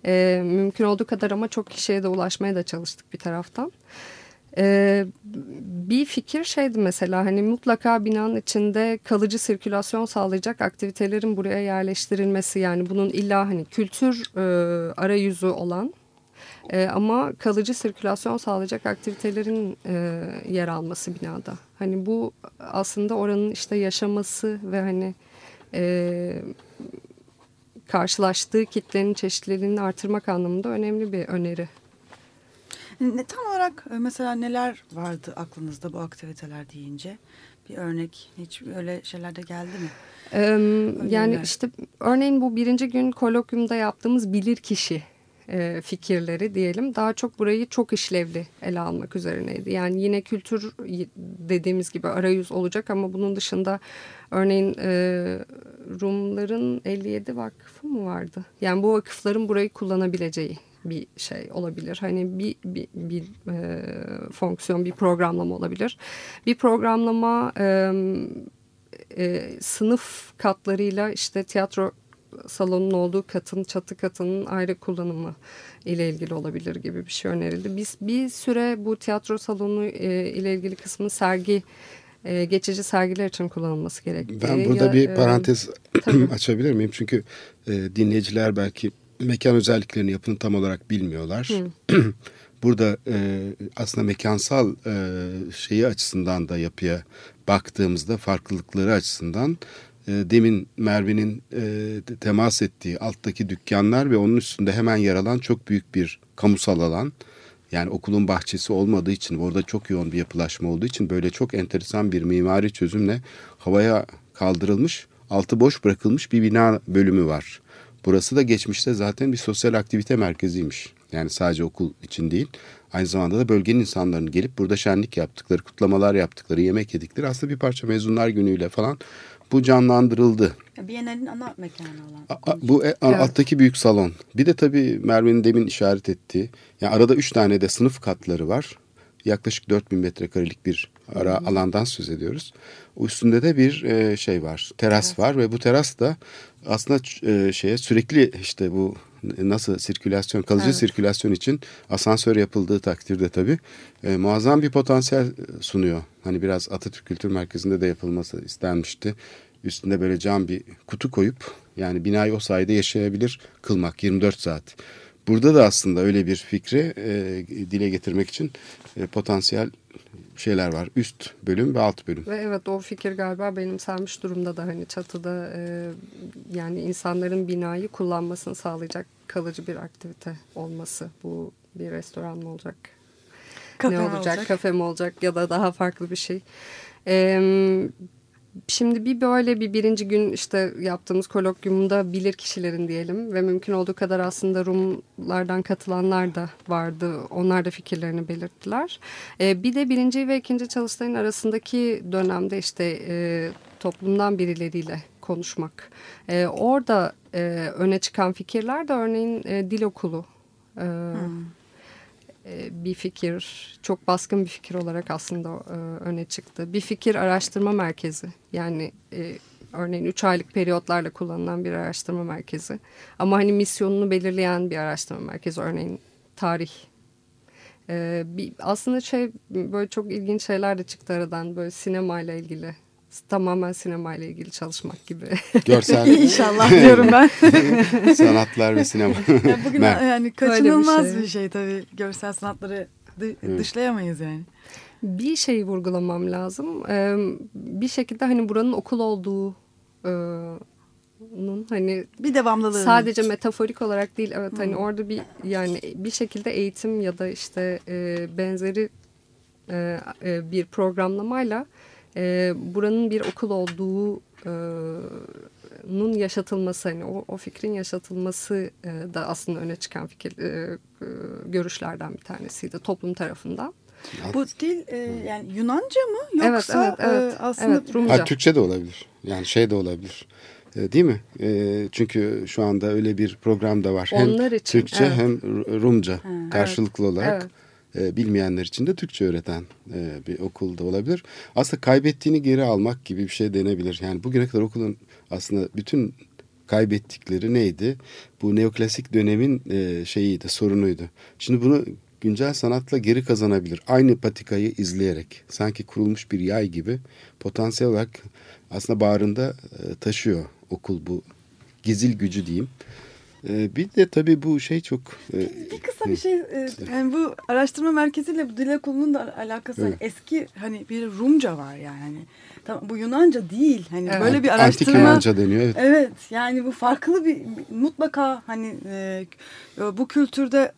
E, mümkün olduğu kadar ama çok kişiye de ulaşmaya da çalıştık bir taraftan. Ee, bir fikir şeydi mesela hani mutlaka binanın içinde kalıcı sirkülasyon sağlayacak aktivitelerin buraya yerleştirilmesi yani bunun illa hani kültür e, arayüzü olan e, ama kalıcı sirkülasyon sağlayacak aktivitelerin e, yer alması binada. Hani bu aslında oranın işte yaşaması ve hani e, karşılaştığı kitlenin çeşitliliğini artırmak anlamında önemli bir öneri. Ne, tam olarak e, mesela neler vardı aklınızda bu aktiviteler deyince? Bir örnek hiç öyle şeyler de geldi mi? Ee, yani işte örneğin bu birinci gün kolokyumda yaptığımız bilir kişi e, fikirleri diyelim daha çok burayı çok işlevli ele almak üzerineydi. Yani yine kültür dediğimiz gibi arayüz olacak ama bunun dışında örneğin e, Rumların 57 vakfı mı vardı? Yani bu vakıfların burayı kullanabileceği bir şey olabilir. Hani bir, bir, bir e, fonksiyon, bir programlama olabilir. Bir programlama e, e, sınıf katlarıyla işte tiyatro salonun olduğu katın, çatı katının ayrı kullanımı ile ilgili olabilir gibi bir şey önerildi. Biz bir süre bu tiyatro salonu e, ile ilgili kısmı sergi e, geçici sergiler için kullanılması gerektiği. Ben burada ya, bir e, parantez tabii. açabilir miyim? Çünkü e, dinleyiciler belki mekan özelliklerini yapını tam olarak bilmiyorlar. burada e, aslında mekansal e, şeyi açısından da yapıya baktığımızda farklılıkları açısından e, demin Merve'nin e, temas ettiği alttaki dükkanlar ve onun üstünde hemen yer alan çok büyük bir kamusal alan. Yani okulun bahçesi olmadığı için orada çok yoğun bir yapılaşma olduğu için böyle çok enteresan bir mimari çözümle havaya kaldırılmış, altı boş bırakılmış bir bina bölümü var. Burası da geçmişte zaten bir sosyal aktivite merkeziymiş. Yani sadece okul için değil. Aynı zamanda da bölgenin insanların gelip burada şenlik yaptıkları, kutlamalar yaptıkları, yemek yedikleri aslında bir parça mezunlar günüyle falan bu canlandırıldı. Bienal'in ana mekanı olan. A- Bu e, a- alttaki büyük salon. Bir de tabii Merve'nin demin işaret ettiği. Yani arada üç tane de sınıf katları var. Yaklaşık 4000 metrekarelik bir ara alandan söz ediyoruz. Üstünde de bir e, şey var. Teras var ve bu teras da aslında e, şeye sürekli işte bu nasıl sirkülasyon, kalıcı Evet. sirkülasyon için asansör yapıldığı takdirde tabii e, muazzam bir potansiyel sunuyor. Hani biraz Atatürk Kültür Merkezi'nde de yapılması istenmişti. Üstünde böyle cam bir kutu koyup yani binayı o sayede yaşayabilir kılmak 24 saat. Burada da aslında öyle bir fikri e, dile getirmek için e, potansiyel şeyler var. Üst bölüm ve alt bölüm. Ve evet o fikir galiba benimsenmiş durumda da hani çatıda e, yani insanların binayı kullanmasını sağlayacak kalıcı bir aktivite olması. Bu bir restoran mı olacak? Kafe ne olacak? olacak? Kafe mi olacak ya da daha farklı bir şey. Eee Şimdi bir böyle bir birinci gün işte yaptığımız kolokyumda bilir kişilerin diyelim ve mümkün olduğu kadar aslında Rumlardan katılanlar da vardı. Onlar da fikirlerini belirttiler. Ee, bir de birinci ve ikinci çalıştayın arasındaki dönemde işte e, toplumdan birileriyle konuşmak. E, orada e, öne çıkan fikirler de örneğin e, dil okulu. E, e, bir fikir, çok baskın bir fikir olarak aslında e, öne çıktı. Bir fikir araştırma merkezi. Yani e, örneğin 3 aylık periyotlarla kullanılan bir araştırma merkezi. Ama hani misyonunu belirleyen bir araştırma merkezi. Örneğin tarih. E, bir, aslında şey böyle çok ilginç şeyler de çıktı aradan. Böyle sinemayla ilgili. Tamamen sinemayla ilgili çalışmak gibi. Görsel İnşallah diyorum ben. sanatlar ve sinema. Ya bugün Mer- yani kaçınılmaz bir bir şey. şey. tabii. Görsel sanatları dışlayamayız yani. Bir şeyi vurgulamam lazım. Ee, bir şekilde hani buranın okul olduğu e, nun hani Bir devamlılığı. sadece metaforik olarak değil evet hani orada bir yani bir şekilde eğitim ya da işte e, benzeri e, e, bir programlamayla e, buranın bir okul olduğu e, nun yaşatılması hani o, o fikrin yaşatılması e, da aslında öne çıkan fikir e, e, görüşlerden bir tanesiydi toplum tarafından. Bu dil e, yani Yunanca mı yoksa evet, evet, evet. e, aslında Evet, Rumca. Ha, Türkçe de olabilir. Yani şey de olabilir. E, değil mi? E, çünkü şu anda öyle bir program da var. Onlar hem için, Türkçe evet. hem Ru- Rumca karşılıklı olarak. evet. E, bilmeyenler için de Türkçe öğreten e, bir okulda olabilir. Aslında kaybettiğini geri almak gibi bir şey denebilir. Yani bugüne kadar okulun aslında bütün kaybettikleri neydi? Bu neoklasik dönemin e, şeyiydi, sorunuydu. Şimdi bunu güncel sanatla geri kazanabilir. Aynı patikayı izleyerek sanki kurulmuş bir yay gibi potansiyel olarak aslında bağrında e, taşıyor okul bu gizil gücü diyeyim. Ee, bir de tabii bu şey çok... e, Bir kısa bir şey, e, yani bu araştırma merkeziyle bu dil okulunun da alakası Evet. eski hani bir Rumca var yani. Hani, tamam, bu Yunanca değil. Hani Evet. böyle bir Antik araştırma. Yunanca deniyor. Evet. Evet yani bu farklı bir mutlaka hani e, bu kültürde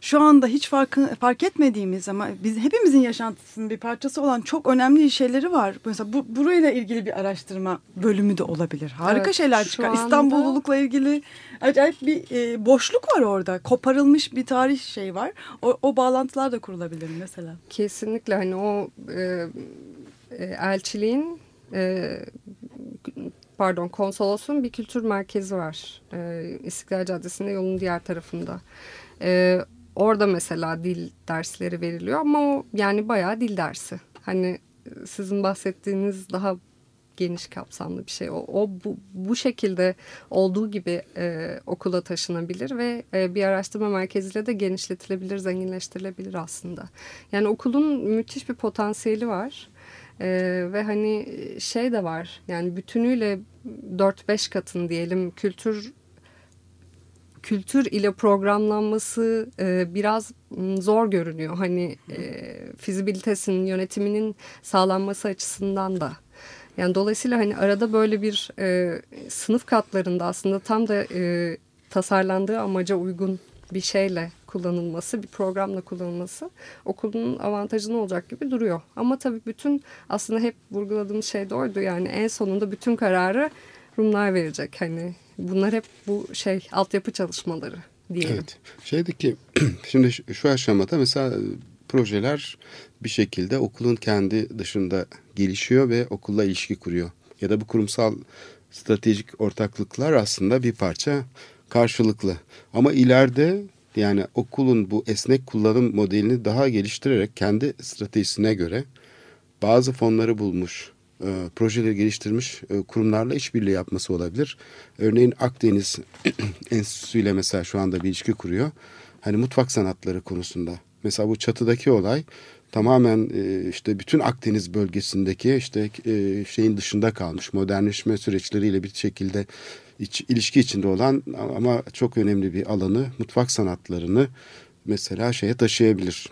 şu anda hiç farkı, fark etmediğimiz ama biz hepimizin yaşantısının bir parçası olan çok önemli şeyleri var. Mesela bu, burayla ilgili bir araştırma bölümü de olabilir. Harika Evet, şeyler çıkar. anda- İstanbullulukla ilgili acayip bir e, boşluk var orada. Koparılmış bir tarih şey var. O, o bağlantılar da kurulabilir mesela. Kesinlikle hani o e, e, elçiliğin e, pardon konsolosun bir kültür merkezi var. E, İstiklal Caddesi'nde yolun diğer tarafında. E, orada mesela dil dersleri veriliyor ama o yani bayağı dil dersi. Hani e, sizin bahsettiğiniz daha geniş kapsamlı bir şey. O, o bu, bu şekilde olduğu gibi e, okula taşınabilir ve e, bir araştırma merkeziyle de genişletilebilir, zenginleştirilebilir aslında. Yani okulun müthiş bir potansiyeli var. E, ve hani şey de var yani bütünüyle 4-5 katın diyelim kültür kültür ile programlanması e, biraz zor görünüyor. Hani e, fizibilitesinin yönetiminin sağlanması açısından da. Yani dolayısıyla hani arada böyle bir e, sınıf katlarında aslında tam da e, tasarlandığı amaca uygun bir şeyle kullanılması, bir programla kullanılması okulun avantajını olacak gibi duruyor. Ama tabii bütün aslında hep vurguladığımız şey de oydu. Yani en sonunda bütün kararı Rumlar verecek. Hani bunlar hep bu şey altyapı çalışmaları diyelim. Evet. Şeydi ki şimdi şu- şu aşamada mesela e, projeler bir şekilde okulun kendi dışında gelişiyor ve okulla ilişki kuruyor. Ya da bu kurumsal stratejik ortaklıklar aslında bir parça karşılıklı. Ama ileride yani okulun bu esnek kullanım modelini daha geliştirerek kendi stratejisine göre bazı fonları bulmuş, e, projeleri geliştirmiş e, kurumlarla işbirliği yapması olabilir. Örneğin Akdeniz Enstitüsü ile mesela şu anda bir ilişki kuruyor. Hani mutfak sanatları konusunda. Mesela bu çatıdaki olay tamamen e, işte bütün Akdeniz bölgesindeki işte e, şeyin dışında kalmış. Modernleşme süreçleriyle bir şekilde iç, ilişki içinde olan ama çok önemli bir alanı mutfak sanatlarını mesela şeye taşıyabilir.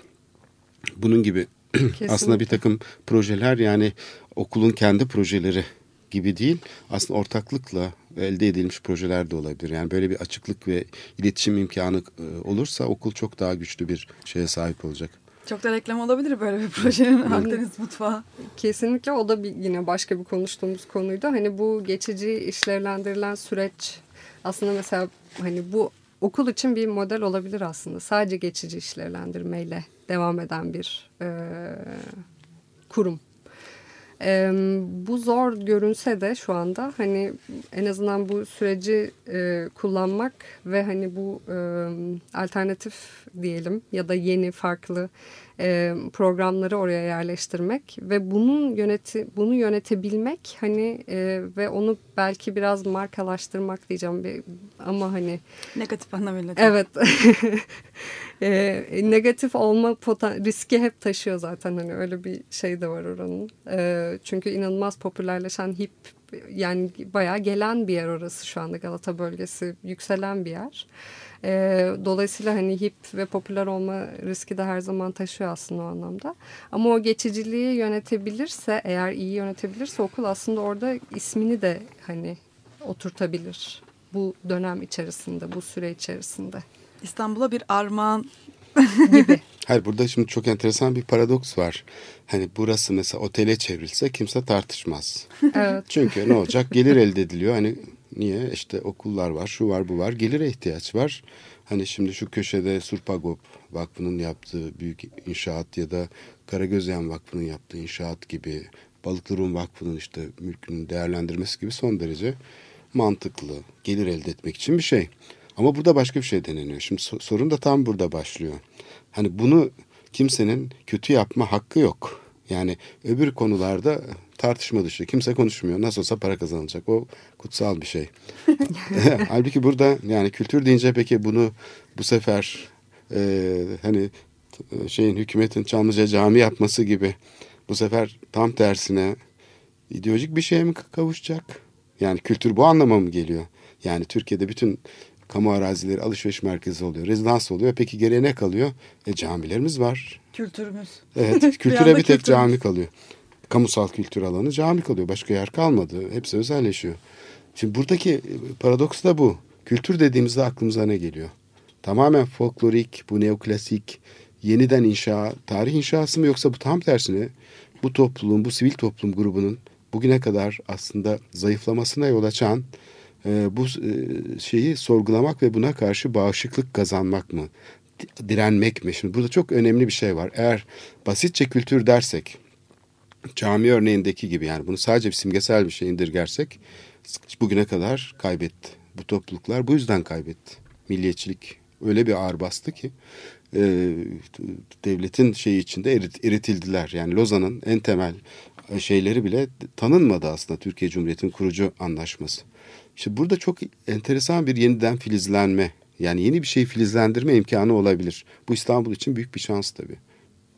Bunun gibi aslında bir takım projeler yani okulun kendi projeleri gibi değil aslında ortaklıkla elde edilmiş projeler de olabilir. Yani böyle bir açıklık ve iletişim imkanı e, olursa okul çok daha güçlü bir şeye sahip olacak. Çok da reklam olabilir böyle bir projenin Akdeniz mutfağı. Kesinlikle o da bir, yine başka bir konuştuğumuz konuydu. Hani bu geçici işlevlendirilen süreç aslında mesela hani bu okul için bir model olabilir aslında. Sadece geçici işlevlendirmeyle devam eden bir e, kurum. E, bu zor görünse de şu anda hani en azından bu süreci e, kullanmak ve hani bu e, alternatif diyelim ya da yeni farklı e, programları oraya yerleştirmek ve bunun yöneti bunu yönetebilmek hani e, ve onu belki biraz markalaştırmak diyeceğim bir, ama hani Negatif anlamıyla. Evet. e, negatif olma riski hep taşıyor zaten hani öyle bir şey de var oranın. E, çünkü inanılmaz popülerleşen hip yani bayağı gelen bir yer orası şu anda Galata bölgesi yükselen bir yer. E, dolayısıyla hani hip ve popüler olma riski de her zaman taşıyor aslında o anlamda. Ama o geçiciliği yönetebilirse eğer iyi yönetebilirse okul aslında orada ismini de hani oturtabilir bu dönem içerisinde, bu süre içerisinde İstanbul'a bir armağan gibi. Hayır burada şimdi çok enteresan bir paradoks var. Hani burası mesela otele çevrilse kimse tartışmaz. Evet. Çünkü ne olacak? Gelir elde ediliyor. Hani niye? İşte okullar var, şu var, bu var. Gelire ihtiyaç var. Hani şimdi şu köşede Surpagop Vakfı'nın yaptığı büyük inşaat ya da Karagözyan Vakfı'nın yaptığı inşaat gibi Balıklı Rum Vakfı'nın işte mülkünün değerlendirmesi gibi son derece mantıklı, gelir elde etmek için bir şey. Ama burada başka bir şey deneniyor. Şimdi so- sorun da tam burada başlıyor. Hani bunu kimsenin kötü yapma hakkı yok. Yani öbür konularda tartışma dışı. Kimse konuşmuyor. Nasıl olsa para kazanılacak. O kutsal bir şey. Halbuki burada yani kültür deyince peki bunu bu sefer e, hani t- şeyin hükümetin Çamlıca cami yapması gibi bu sefer tam tersine ideolojik bir şeye mi kavuşacak? Yani kültür bu anlama mı geliyor? Yani Türkiye'de bütün Kamu arazileri alışveriş merkezi oluyor. Rezidans oluyor. Peki geriye ne kalıyor? E camilerimiz var. Kültürümüz. Evet Bir kültüre anda bir tek kültürümüz. cami kalıyor. Kamusal kültür alanı cami kalıyor. Başka yer kalmadı. Hepsi özelleşiyor. Şimdi buradaki e, paradoks da bu. Kültür dediğimizde aklımıza ne geliyor? Tamamen folklorik, bu neoklasik, yeniden inşa, tarih inşası mı yoksa bu tam tersine bu topluluğun, bu sivil toplum grubunun bugüne kadar aslında zayıflamasına yol açan e, bu e, şeyi sorgulamak ve buna karşı bağışıklık kazanmak mı? Di- Direnmek mi? Şimdi burada çok önemli bir şey var. Eğer basitçe kültür dersek, cami örneğindeki gibi yani bunu sadece bir simgesel bir şey indirgersek bugüne kadar kaybetti. Bu topluluklar bu yüzden kaybetti. Milliyetçilik öyle bir ağır bastı ki e, devletin şeyi içinde erit, eritildiler. Yani Lozan'ın en temel şeyleri bile tanınmadı aslında Türkiye Cumhuriyeti'nin kurucu anlaşması. İşte burada çok enteresan bir yeniden filizlenme yani yeni bir şeyi filizlendirme imkanı olabilir. Bu İstanbul için büyük bir şans tabii.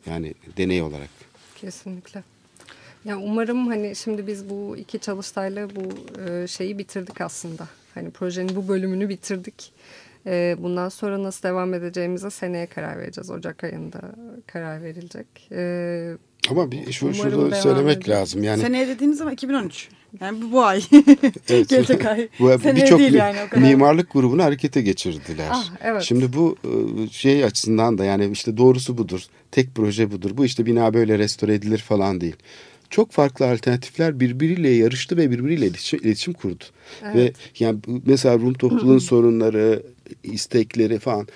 Yani deney olarak. Kesinlikle. Ya umarım hani şimdi biz bu iki çalıştayla bu e, şeyi bitirdik aslında. Hani projenin bu bölümünü bitirdik. E, bundan sonra nasıl devam edeceğimize seneye karar vereceğiz. Ocak ayında karar verilecek. Ama bir şu, devam söylemek eder. lazım. Yani Seneye dediğiniz zaman 2013. Yani bu, bu ay. Evet. Gelecek ay. Birçok yani mimarlık grubunu harekete geçirdiler. Ah, evet. Şimdi bu e, şey açısından da yani işte doğrusu budur. Tek proje budur. Bu işte bina böyle restore edilir falan değil. Çok farklı alternatifler birbiriyle yarıştı ve birbiriyle iletişim, iletişim kurdu. Ve yani mesela Rum topluluğun sorunları, istekleri falan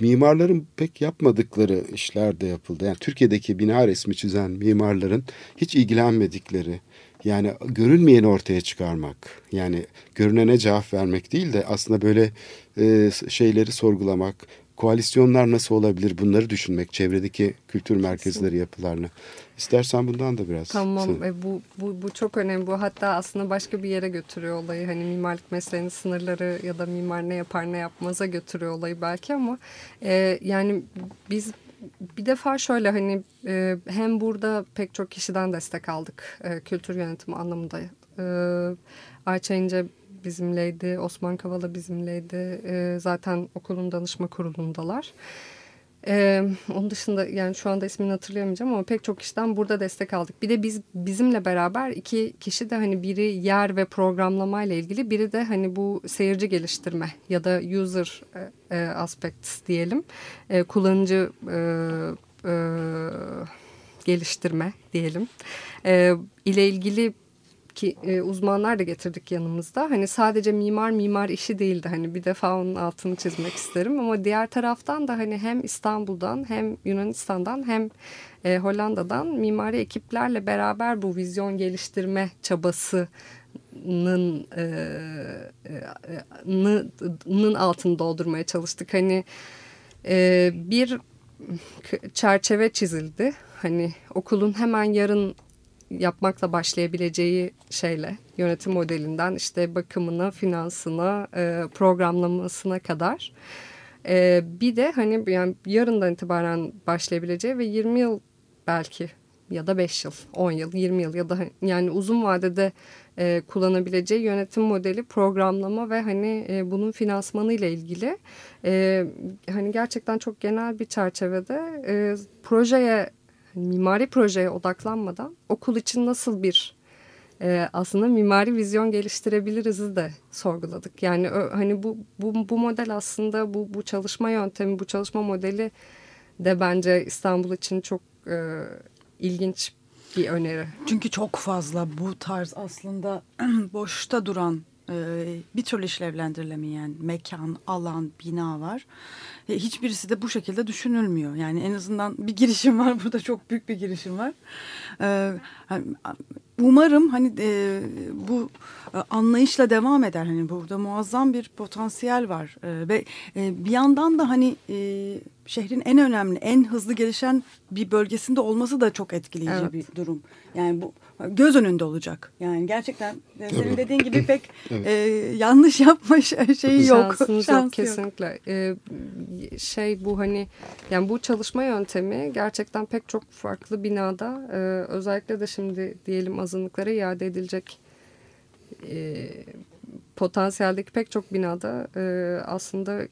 mimarların pek yapmadıkları işler de yapıldı. Yani Türkiye'deki bina resmi çizen mimarların hiç ilgilenmedikleri yani görünmeyeni ortaya çıkarmak. Yani görünene cevap vermek değil de aslında böyle e, şeyleri sorgulamak. Koalisyonlar nasıl olabilir bunları düşünmek. Çevredeki kültür merkezleri yapılarını. İstersen bundan da biraz. Tamam e, bu, bu, bu çok önemli. Bu hatta aslında başka bir yere götürüyor olayı. Hani mimarlık mesleğinin sınırları ya da mimar ne yapar ne yapmaza götürüyor olayı belki ama e, yani biz bir defa şöyle hani e, hem burada pek çok kişiden destek aldık e, kültür yönetimi anlamında. E, Ayça İnce bizimleydi, Osman Kavala bizimleydi. E, zaten okulun danışma kurulundalar. Ee, onun dışında yani şu anda ismini hatırlayamayacağım ama pek çok kişiden burada destek aldık. Bir de biz bizimle beraber iki kişi de hani biri yer ve programlama ile ilgili biri de hani bu seyirci geliştirme ya da user e, e, aspects diyelim. E, kullanıcı e, e, geliştirme diyelim. E, ile ilgili ki e, uzmanlar da getirdik yanımızda. Hani sadece mimar mimar işi değildi. Hani bir defa onun altını çizmek isterim ama diğer taraftan da hani hem İstanbul'dan hem Yunanistan'dan hem e, Hollanda'dan mimari ekiplerle beraber bu vizyon geliştirme çabasının e, e, nı- nın altını doldurmaya çalıştık. Hani e, bir çerçeve çizildi. Hani okulun hemen yarın yapmakla başlayabileceği şeyle yönetim modelinden işte bakımına, finansına, e, programlamasına kadar. E, bir de hani yani yarından itibaren başlayabileceği ve 20 yıl belki ya da 5 yıl, 10 yıl, 20 yıl ya da yani uzun vadede e, kullanabileceği yönetim modeli, programlama ve hani bunun finansmanı ile ilgili hani gerçekten çok genel bir çerçevede projeye hani mimari projeye odaklanmadan okul için nasıl bir e, aslında mimari vizyon geliştirebiliriz de sorguladık. Yani ö, hani bu, bu bu model aslında bu bu çalışma yöntemi, bu çalışma modeli de bence İstanbul için çok e, ilginç bir öneri. Çünkü çok fazla bu tarz aslında boşta duran e, bir türlü işlevlendirilemeyen mekan, alan, bina var. E, Hiçbirisi de bu şekilde düşünülmüyor. Yani en azından bir girişim var burada çok büyük bir girişim var. E, hani, Umarım hani e, bu e, anlayışla devam eder. Hani burada muazzam bir potansiyel var E, ve e, bir yandan da hani e, şehrin en önemli, en hızlı gelişen bir bölgesinde olması da çok etkileyici Evet. bir durum. Yani bu göz önünde olacak. Yani gerçekten e, senin dediğin gibi pek e, yanlış yapma şeyi yok. Şansınız Şansı yok kesinlikle. Ee, şey bu hani yani bu çalışma yöntemi gerçekten pek çok farklı binada e, özellikle de şimdi diyelim azınlıklara iade edilecek e, potansiyeldeki pek çok binada e, aslında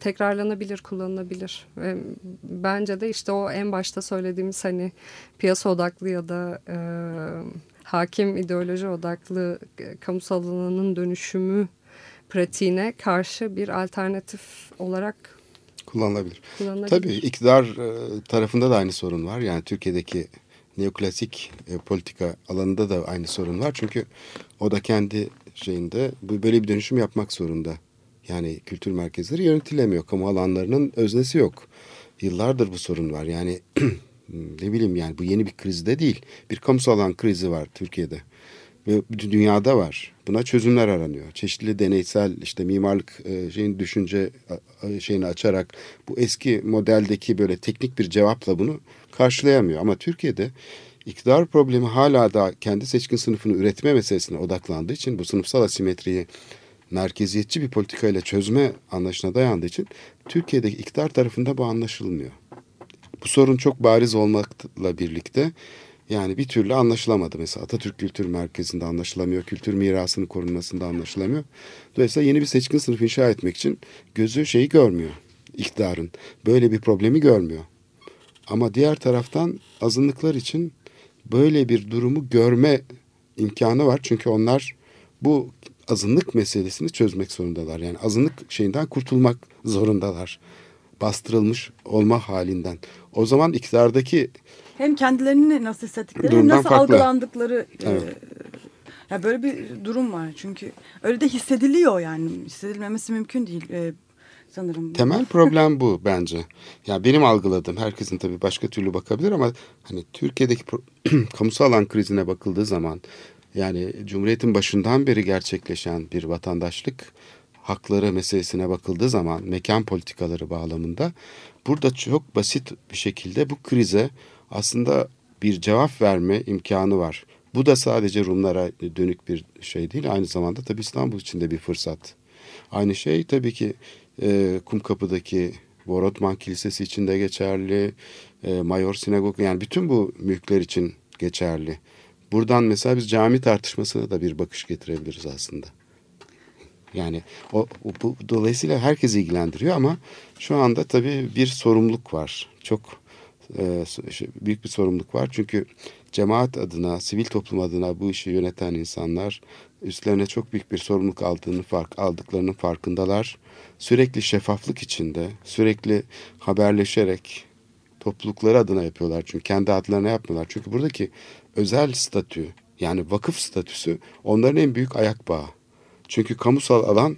tekrarlanabilir, kullanılabilir. Ve bence de işte o en başta söylediğimiz hani piyasa odaklı ya da e, hakim ideoloji odaklı e, kamusal alanının dönüşümü pratiğine karşı bir alternatif olarak kullanılabilir. kullanılabilir. Tabii iktidar e, tarafında da aynı sorun var. Yani Türkiye'deki neoklasik e, politika alanında da aynı sorun var. Çünkü o da kendi şeyinde böyle bir dönüşüm yapmak zorunda. Yani kültür merkezleri yönetilemiyor. Kamu alanlarının öznesi yok. Yıllardır bu sorun var. Yani ne bileyim yani bu yeni bir krizde değil. Bir kamusal alan krizi var Türkiye'de. Ve bütün dünyada var. Buna çözümler aranıyor. Çeşitli deneysel işte mimarlık e, şeyin düşünce şeyini açarak bu eski modeldeki böyle teknik bir cevapla bunu karşılayamıyor. Ama Türkiye'de iktidar problemi hala da kendi seçkin sınıfını üretme meselesine odaklandığı için bu sınıfsal asimetriyi merkeziyetçi bir politikayla çözme anlayışına dayandığı için Türkiye'deki iktidar tarafında bu anlaşılmıyor. Bu sorun çok bariz olmakla birlikte yani bir türlü anlaşılamadı. Mesela Atatürk Kültür Merkezi'nde anlaşılamıyor, kültür mirasının korunmasında anlaşılamıyor. Dolayısıyla yeni bir seçkin sınıf inşa etmek için gözü şeyi görmüyor. iktidarın. Böyle bir problemi görmüyor. Ama diğer taraftan azınlıklar için böyle bir durumu görme imkanı var. Çünkü onlar bu azınlık meselesini çözmek zorundalar. Yani azınlık şeyinden kurtulmak zorundalar. Bastırılmış olma halinden. O zaman iktidardaki Hem kendilerini nasıl hissettikleri hem nasıl farklı. algılandıkları e, Evet. ya böyle bir durum var çünkü öyle de hissediliyor yani hissedilmemesi mümkün değil e, sanırım. Temel problem bu bence. Ya benim algıladığım herkesin tabii başka türlü bakabilir ama hani Türkiye'deki kamusal alan krizine bakıldığı zaman yani Cumhuriyet'in başından beri gerçekleşen bir vatandaşlık hakları meselesine bakıldığı zaman mekan politikaları bağlamında burada çok basit bir şekilde bu krize aslında bir cevap verme imkanı var. Bu da sadece Rumlara dönük bir şey değil aynı zamanda tabii İstanbul için de bir fırsat. Aynı şey tabii ki e, Kumkapı'daki Vorotman Kilisesi için de geçerli. E, Mayor Sinagog yani bütün bu mülkler için geçerli. Buradan mesela biz cami tartışmasına da bir bakış getirebiliriz aslında. Yani o, o- bu dolayısıyla herkes ilgilendiriyor ama şu anda tabii bir sorumluluk var. Çok e, şey, büyük bir sorumluluk var. Çünkü cemaat adına, sivil toplum adına bu işi yöneten insanlar üstlerine çok büyük bir sorumluluk aldığını fark aldıklarının farkındalar. Sürekli şeffaflık içinde, sürekli haberleşerek toplulukları adına yapıyorlar. Çünkü kendi adlarına yapmıyorlar. Çünkü buradaki özel statü yani vakıf statüsü onların en büyük ayak bağı. Çünkü kamusal alan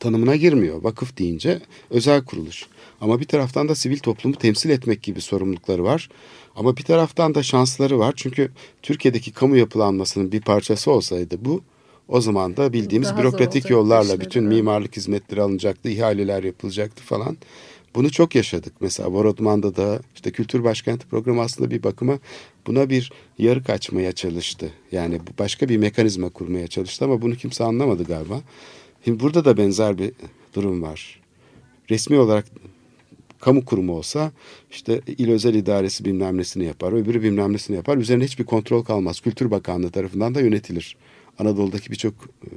tanımına girmiyor. Vakıf deyince özel kuruluş. Ama bir taraftan da sivil toplumu temsil etmek gibi sorumlulukları var. Ama bir taraftan da şansları var. Çünkü Türkiye'deki kamu yapılanmasının bir parçası olsaydı bu o zaman da bildiğimiz Daha bürokratik yollarla işleri, bütün mimarlık hizmetleri alınacaktı, ihaleler yapılacaktı falan. Bunu çok yaşadık. Mesela Borodman'da da işte Kültür Başkenti programı aslında bir bakıma buna bir yarık açmaya çalıştı. Yani başka bir mekanizma kurmaya çalıştı ama bunu kimse anlamadı galiba. Şimdi burada da benzer bir durum var. Resmi olarak kamu kurumu olsa işte il özel idaresi bilmem nesini yapar, öbürü bilmem nesini yapar. Üzerine hiçbir kontrol kalmaz. Kültür Bakanlığı tarafından da yönetilir. Anadolu'daki birçok e,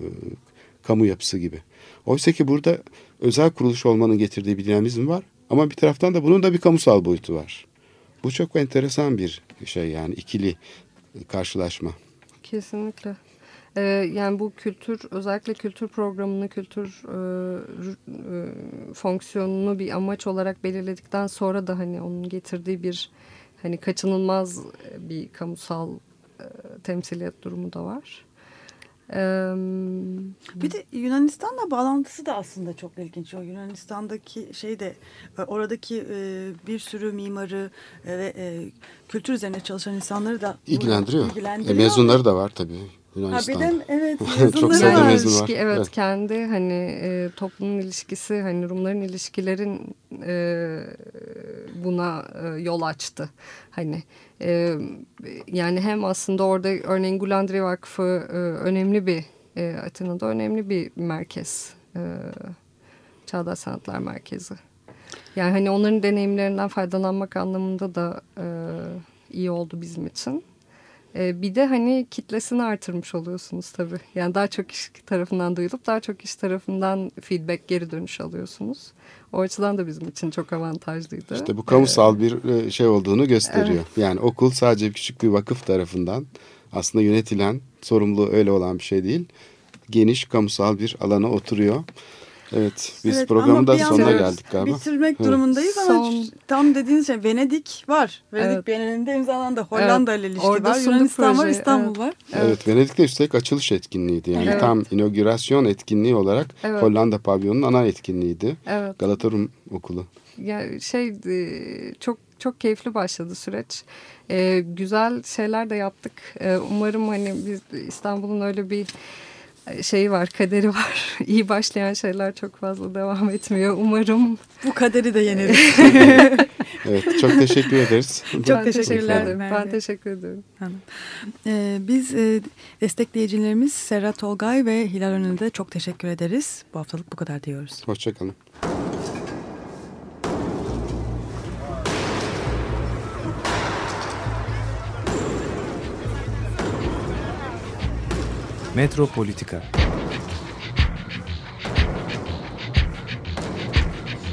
kamu yapısı gibi. Oysa ki burada özel kuruluş olmanın getirdiği bir dinamizm var. Ama bir taraftan da bunun da bir kamusal boyutu var. Bu çok enteresan bir şey yani ikili karşılaşma. Kesinlikle. Ee, yani bu kültür özellikle kültür programını, kültür e, e, fonksiyonunu bir amaç olarak belirledikten sonra da hani onun getirdiği bir hani kaçınılmaz bir kamusal e, temsiliyet durumu da var. Bir de Yunanistan'la bağlantısı da aslında çok ilginç. O Yunanistan'daki şey de e, oradaki e, bir sürü mimarı e, ve kültür üzerine çalışan insanları da İlgilendiriyor. ilgilendiriyor. E, mezunları da var tabii Ha, Yunanistan'da. bir de evet Çok sayıda var. mezun var. ilişki, evet, Evet. kendi hani e, toplumun ilişkisi hani Rumların ilişkilerin e, buna e, yol açtı. Hani e, yani hem aslında orada örneğin Gulandri Vakfı e, önemli bir e, Atina'da önemli bir merkez. E, Çağdaş Sanatlar Merkezi. Yani hani onların deneyimlerinden faydalanmak anlamında da e, iyi oldu bizim için. E, bir de hani kitlesini artırmış oluyorsunuz tabii. Yani daha çok kişi tarafından duyulup daha çok kişi tarafından feedback geri dönüş alıyorsunuz. O açıdan da bizim için çok avantajlıydı. İşte bu kamusal bir e, şey olduğunu gösteriyor. Yani okul sadece küçük bir vakıf tarafından aslında yönetilen, sorumluluğu öyle olan bir şey değil. Geniş kamusal bir alana oturuyor. Evet, biz Evet, programın da sonuna geldik galiba. Bitirmek Evet. durumundayız ama Son- tam dediğiniz şey Venedik var. Venedik Evet. Bienalinde imzalandı. Hollanda ile ilişki Orada var. Yunanistan var, projeyi, İstanbul evet. var. Evet, Venedik'te üstelik açılış etkinliğiydi. Yani Evet. tam inaugurasyon etkinliği olarak Evet. Hollanda pavyonunun ana etkinliğiydi. Evet. Galata Rum Okulu. Ya şey e, çok çok keyifli başladı süreç. E, güzel şeyler de yaptık. E, umarım hani biz İstanbul'un öyle bir şeyi var, kaderi var. İyi başlayan şeyler çok fazla devam etmiyor. Umarım. Bu kaderi de yeneriz. Evet, çok teşekkür ederiz. Çok ben teşekkürler teşekkür ederim. Ben teşekkür ederim. Ee, biz e, destekleyicilerimiz Serhat Olgay ve Hilal Önü'ne de çok teşekkür ederiz. Bu haftalık bu kadar diyoruz. Hoşçakalın. Metropolitika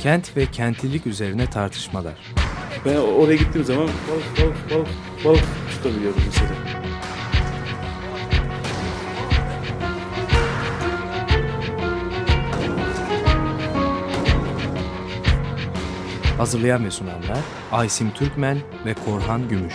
Kent ve kentlilik üzerine tartışmalar. Ben oraya gittiğim zaman balık balık balık balık tutabiliyordum mesela. Hazırlayan ve sunanlar Aysim Türkmen ve Korhan Gümüş.